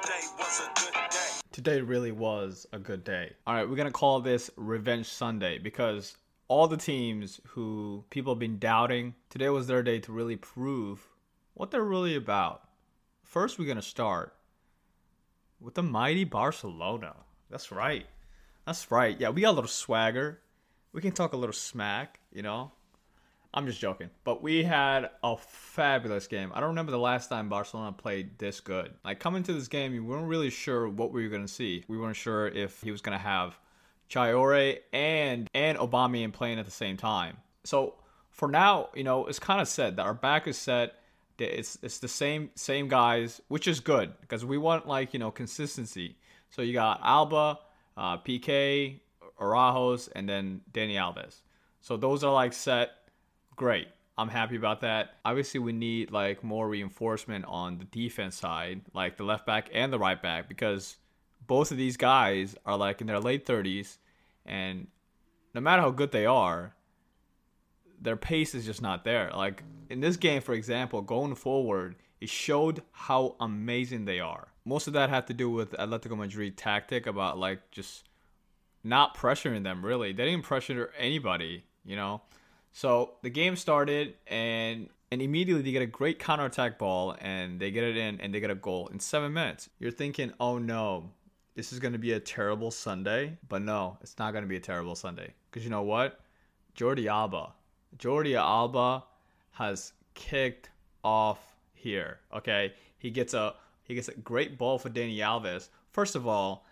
today was a good day. Today really was a good day. All right, we're going to call this Revenge Sunday because all the teams who people have been doubting, today was their day to really prove what they're really about. First, we're going to start with the mighty Barcelona. That's right. That's right. Yeah, we got a little swagger. We can talk a little smack, you know. I'm just joking. But we had a fabulous game. I don't remember the last time Barcelona played this good. Like coming to this game, you weren't really sure what we were going to see. We weren't sure if he was going to have Traore and and Aubameyang playing at the same time. So for now, you know, it's kind of set that our back is set. It's it's the same same guys, which is good because we want like you know consistency. So you got Alba, uh, Piqué, Araujo's, and then Dani Alves. So those are like set. Great. I'm happy about that. Obviously, we need like more reinforcement on the defense side, like the left back and the right back, because both of these guys are like in their late 30s, and no matter how good they are, their pace is just not there. Like in this game, for example, going forward, it showed how amazing they are. Most of that had to do with Atletico Madrid tactic about like just not pressuring them really. They didn't pressure anybody, you know. So the game started and and immediately they get a great counterattack ball and they get it in and they get a goal in 7 minutes. You're thinking, "Oh no, this is going to be a terrible Sunday." But no, it's not going to be a terrible Sunday. Cuz you know what? Jordi Alba. Jordi Alba has kicked off here. Okay? He gets a he gets a great ball for Dani Alves. First of all,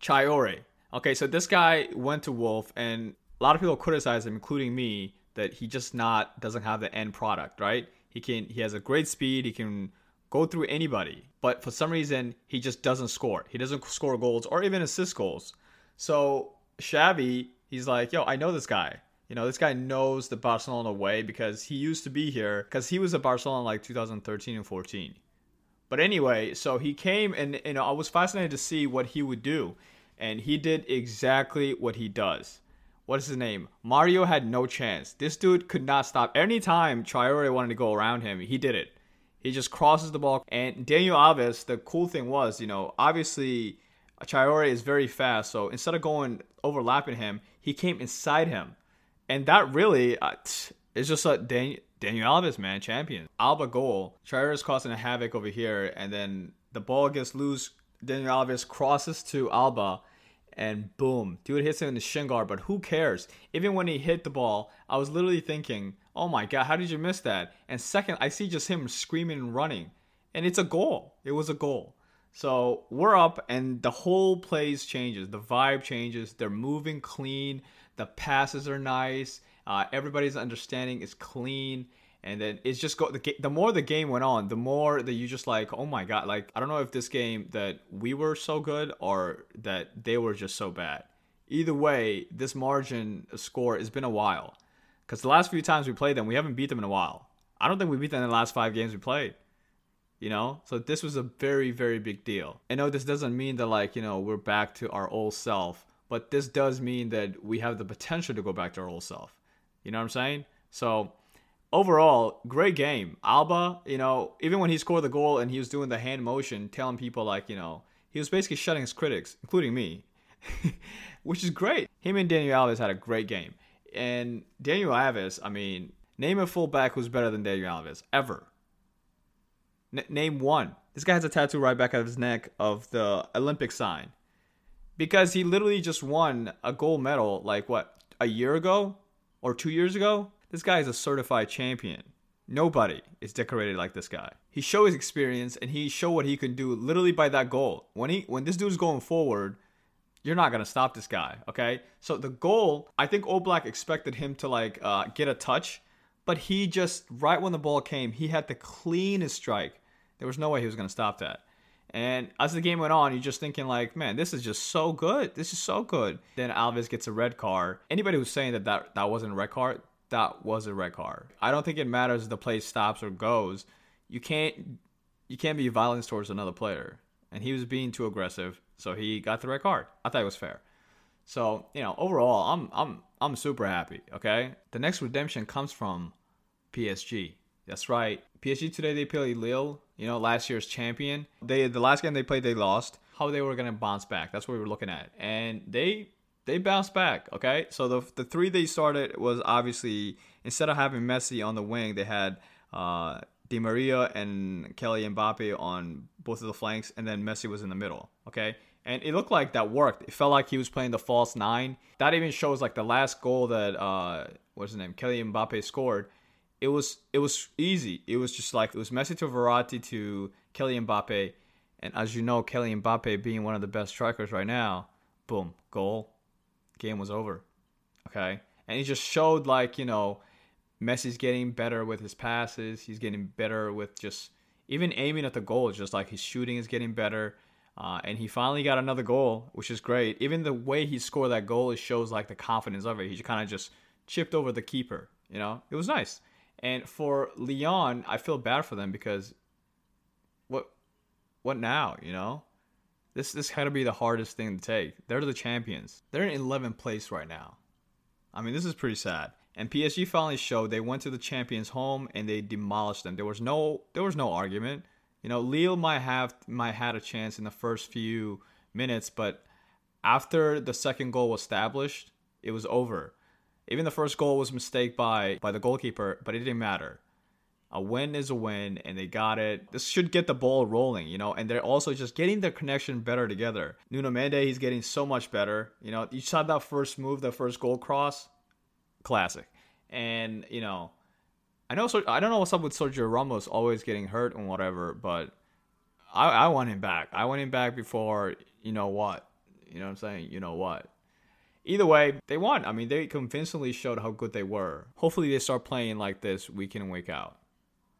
Traore. Okay, so this guy went to Wolf, and a lot of people criticize him, including me, that he just not doesn't have the end product. Right? He can he has a great speed. He can go through anybody, but for some reason he just doesn't score. He doesn't score goals or even assist goals. So Xavi, he's like, yo, I know this guy. You know, this guy knows the Barcelona way because he used to be here because he was at Barcelona like 2013 and 14. But anyway, so he came and you know I was fascinated to see what he would do, and he did exactly what he does. What is his name? Mario had no chance. This dude could not stop. Anytime Traore wanted to go around him, he did it. He just crosses the ball. And Daniel Alves, the cool thing was, you know, obviously Traore is very fast. So instead of going overlapping him, he came inside him. And that really, uh, it's just a Dan- Daniel Alves, man, champion. Alba goal. Traore is causing a havoc over here. And then the ball gets loose. Daniel Alves crosses to Alba. And boom, dude hits him in the shin guard. But who cares? Even when he hit the ball, I was literally thinking, oh my God, how did you miss that? And second, I see just him screaming and running. And it's a goal. It was a goal. So we're up, and the whole plays changes. The vibe changes. They're moving clean. The passes are nice. Uh, everybody's understanding is clean. And then it's just go. The, the more the game went on, the more that you just like, oh my god! Like I don't know if this game that we were so good or that they were just so bad. Either way, this margin score has been a while. Because the last few times we played them, we haven't beat them in a while. I don't think we beat them in the last five games we played. You know, so this was a very, very big deal. I know this doesn't mean that like you know we're back to our old self, but this does mean that we have the potential to go back to our old self. You know what I'm saying? So overall, great game. Alba, you know, even when he scored the goal and he was doing the hand motion, telling people like, you know, he was basically shutting his critics, including me, which is great. Him and Daniel Alves had a great game. And Daniel Alves, I mean, name a fullback who's better than Daniel Alves ever. N- name one. This guy has a tattoo right back of his neck of the Olympic sign. Because he literally just won a gold medal, like what, a year ago? Or two years ago? This guy is a certified champion. Nobody is decorated like this guy. He showed his experience and he showed what he can do literally by that goal. When he when this dude's going forward, you're not gonna stop this guy. Okay, so the goal, I think Oblak expected him to like uh, get a touch, but he just right when the ball came, he had the cleanest strike. There was no way he was gonna stop that. And as the game went on, you're just thinking like, man, this is just so good. This is so good. Then Alves gets a red card. Anybody who's saying that that, that wasn't a red card, that was a red card. I don't think it matters if the play stops or goes. You can't you can't be violent towards another player. And he was being too aggressive, so he got the red card. I thought it was fair. So, you know, overall, I'm I'm I'm super happy, okay? The next redemption comes from PSG. That's right. PSG today they play Lille. You know, last year's champion. They the last game they played they lost. How they were gonna bounce back. That's what we were looking at, and they they bounced back. Okay, so the the three they started was obviously instead of having Messi on the wing, they had uh, Di Maria and Kylian Mbappe on both of the flanks, and then Messi was in the middle. Okay, and it looked like that worked. It felt like he was playing the false nine. That even shows like the last goal that uh, what's his name, Kelly Mbappe scored. It was it was easy. It was just like it was Messi to Verratti to Kelly Mbappe, and as you know, Kelly Mbappe being one of the best strikers right now, boom, goal, game was over. Okay, and he just showed like you know, Messi's getting better with his passes. He's getting better with just even aiming at the goal. Just like his shooting is getting better uh, and he finally got another goal, which is great. Even the way he scored that goal, it shows like the confidence of it. He kind of just chipped over the keeper. You know, it was nice. And for Lyon, I feel bad for them because what what now? You know, this this had to be the hardest thing to take. They're the champions. They're in 11th place right now. I mean, this is pretty sad. And PSG finally showed they went to the champions' home and they demolished them. There was no there was no argument. You know, Lille might have might had a chance in the first few minutes, but after the second goal was established, it was over. Even the first goal was a mistake by by the goalkeeper, but it didn't matter. A win is a win, and they got it. This should get the ball rolling, you know. And they're also just getting their connection better together. Nuno Mendes, he's getting so much better. You know, you saw that first move, the first goal cross, classic. And you know, I know. I don't know what's up with Sergio Ramos always getting hurt and whatever, but I, I want him back. I want him back before you know what. You know what I'm saying? You know what? Either way, they won. I mean, they convincingly showed how good they were. Hopefully, they start playing like this week in and week out.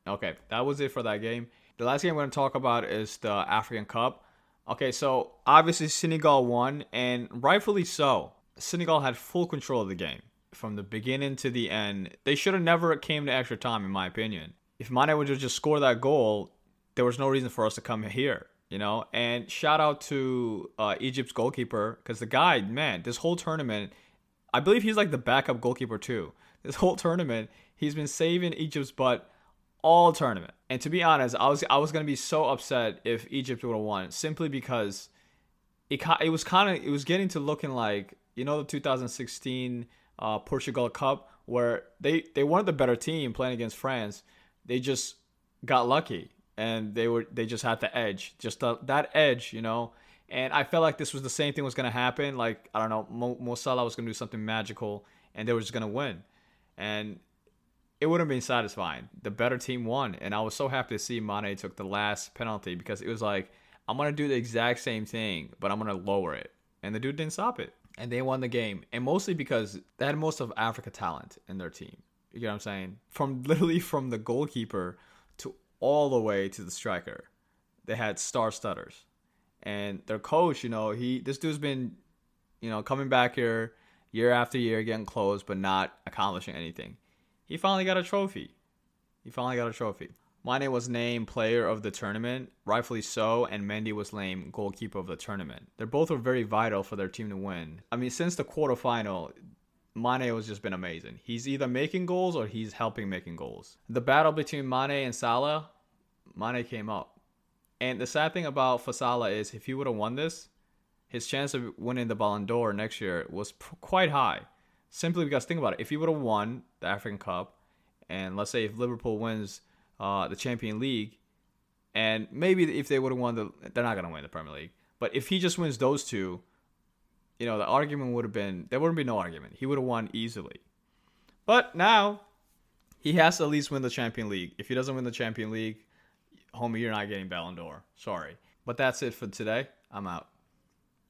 Okay, that was it for that game. The last game I'm going to talk about is the African Cup. Okay, so obviously Senegal won, and rightfully so. Senegal had full control of the game from the beginning to the end. They should have never came to extra time, in my opinion. If Mane would have just score that goal, there was no reason for us to come here, you know. And shout out to uh, Egypt's goalkeeper because the guy, man, this whole tournament, I believe he's like the backup goalkeeper too. This whole tournament, he's been saving Egypt's butt all tournament. And to be honest, I was I was gonna be so upset if Egypt would have won simply because it it was kind of it was getting to looking like you know the 2016 uh, Portugal Cup where they they weren't the better team playing against France. They just got lucky and they were they just had the edge, just the, that edge, you know. And I felt like this was the same thing was gonna happen. Like I don't know, Mo, Mo Salah was gonna do something magical, and they were just gonna win, and it would have been satisfying. The better team won, and I was so happy to see Mane took the last penalty because it was like I'm gonna do the exact same thing, but I'm gonna lower it, and the dude didn't stop it and they won the game, and mostly because they had most of Africa talent in their team. You get what I'm saying? From literally from the goalkeeper to all the way to the striker, they had star stutters, and their coach, you know, he this dude's been, you know, coming back here year after year, getting close, but not accomplishing anything. He finally got a trophy. He finally got a trophy. Mane was named player of the tournament, rightfully so, and Mendy was named goalkeeper of the tournament. They're both were very vital for their team to win. I mean, since the quarterfinal, Mane has just been amazing. He's either making goals or he's helping making goals. The battle between Mane and Salah, Mane came up. And the sad thing about for Salah is if he would have won this, his chance of winning the Ballon d'Or next year was quite high. Simply because think about it, if he would have won the African Cup, and let's say if Liverpool wins uh, the Champion League, and maybe if they would have won the, they're not gonna win the Premier League. But if he just wins those two, you know, the argument would have been there wouldn't be no argument. He would have won easily. But now he has to at least win the Champion League. If he doesn't win the Champion League, homie, you're not getting Ballon d'Or. Sorry. But that's it for today. I'm out.